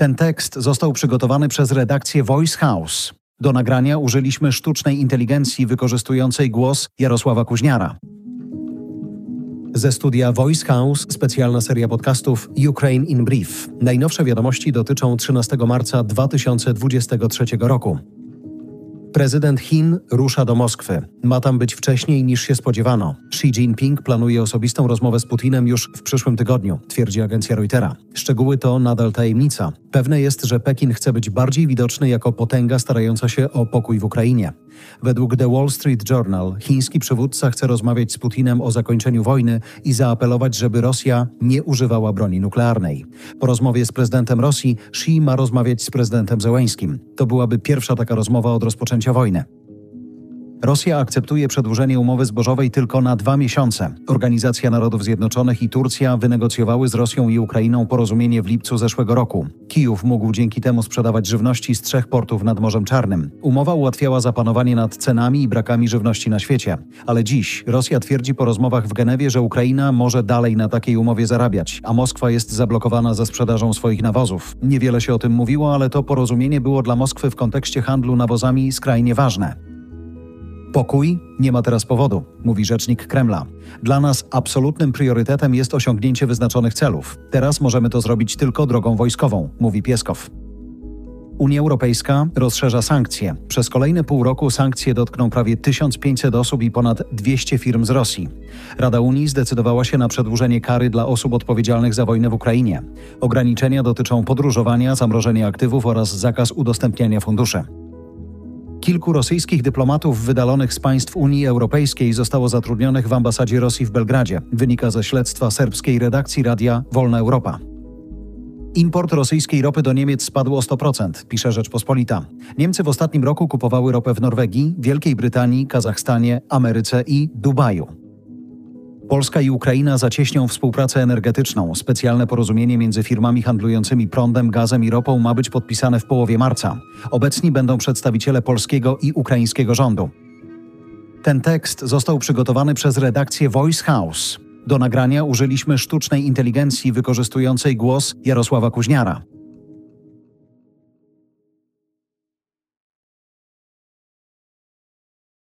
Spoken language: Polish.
Ten tekst został przygotowany przez redakcję Voice House. Do nagrania użyliśmy sztucznej inteligencji wykorzystującej głos Jarosława Kuźniara. Ze studia Voice House specjalna seria podcastów Ukraine in Brief. Najnowsze wiadomości dotyczą 13 marca 2023 roku. Prezydent Chin rusza do Moskwy. Ma tam być wcześniej niż się spodziewano. Xi Jinping planuje osobistą rozmowę z Putinem już w przyszłym tygodniu, twierdzi agencja Reutera. Szczegóły to nadal tajemnica. Pewne jest, że Pekin chce być bardziej widoczny jako potęga starająca się o pokój w Ukrainie. Według The Wall Street Journal chiński przywódca chce rozmawiać z Putinem o zakończeniu wojny i zaapelować, żeby Rosja nie używała broni nuklearnej. Po rozmowie z prezydentem Rosji Xi ma rozmawiać z prezydentem Zełęskim. To byłaby pierwsza taka rozmowa od rozpoczęcia wojny. Rosja akceptuje przedłużenie umowy zbożowej tylko na dwa miesiące. Organizacja Narodów Zjednoczonych i Turcja wynegocjowały z Rosją i Ukrainą porozumienie w lipcu zeszłego roku. Kijów mógł dzięki temu sprzedawać żywności z trzech portów nad Morzem Czarnym. Umowa ułatwiała zapanowanie nad cenami i brakami żywności na świecie. Ale dziś Rosja twierdzi po rozmowach w Genewie, że Ukraina może dalej na takiej umowie zarabiać, a Moskwa jest zablokowana ze sprzedażą swoich nawozów. Niewiele się o tym mówiło, ale to porozumienie było dla Moskwy w kontekście handlu nawozami skrajnie ważne. Pokój nie ma teraz powodu, mówi rzecznik Kremla. Dla nas absolutnym priorytetem jest osiągnięcie wyznaczonych celów. Teraz możemy to zrobić tylko drogą wojskową, mówi Pieskow. Unia Europejska rozszerza sankcje. Przez kolejne pół roku sankcje dotkną prawie 1500 osób i ponad 200 firm z Rosji. Rada Unii zdecydowała się na przedłużenie kary dla osób odpowiedzialnych za wojnę w Ukrainie. Ograniczenia dotyczą podróżowania, zamrożenia aktywów oraz zakaz udostępniania funduszy. Kilku rosyjskich dyplomatów wydalonych z państw Unii Europejskiej zostało zatrudnionych w ambasadzie Rosji w Belgradzie, wynika ze śledztwa serbskiej redakcji radia Wolna Europa. Import rosyjskiej ropy do Niemiec spadł o 100%, pisze Rzeczpospolita. Niemcy w ostatnim roku kupowały ropę w Norwegii, Wielkiej Brytanii, Kazachstanie, Ameryce i Dubaju. Polska i Ukraina zacieśnią współpracę energetyczną. Specjalne porozumienie między firmami handlującymi prądem, gazem i ropą ma być podpisane w połowie marca. Obecni będą przedstawiciele polskiego i ukraińskiego rządu. Ten tekst został przygotowany przez redakcję Voice House. Do nagrania użyliśmy sztucznej inteligencji wykorzystującej głos Jarosława Kuźniara.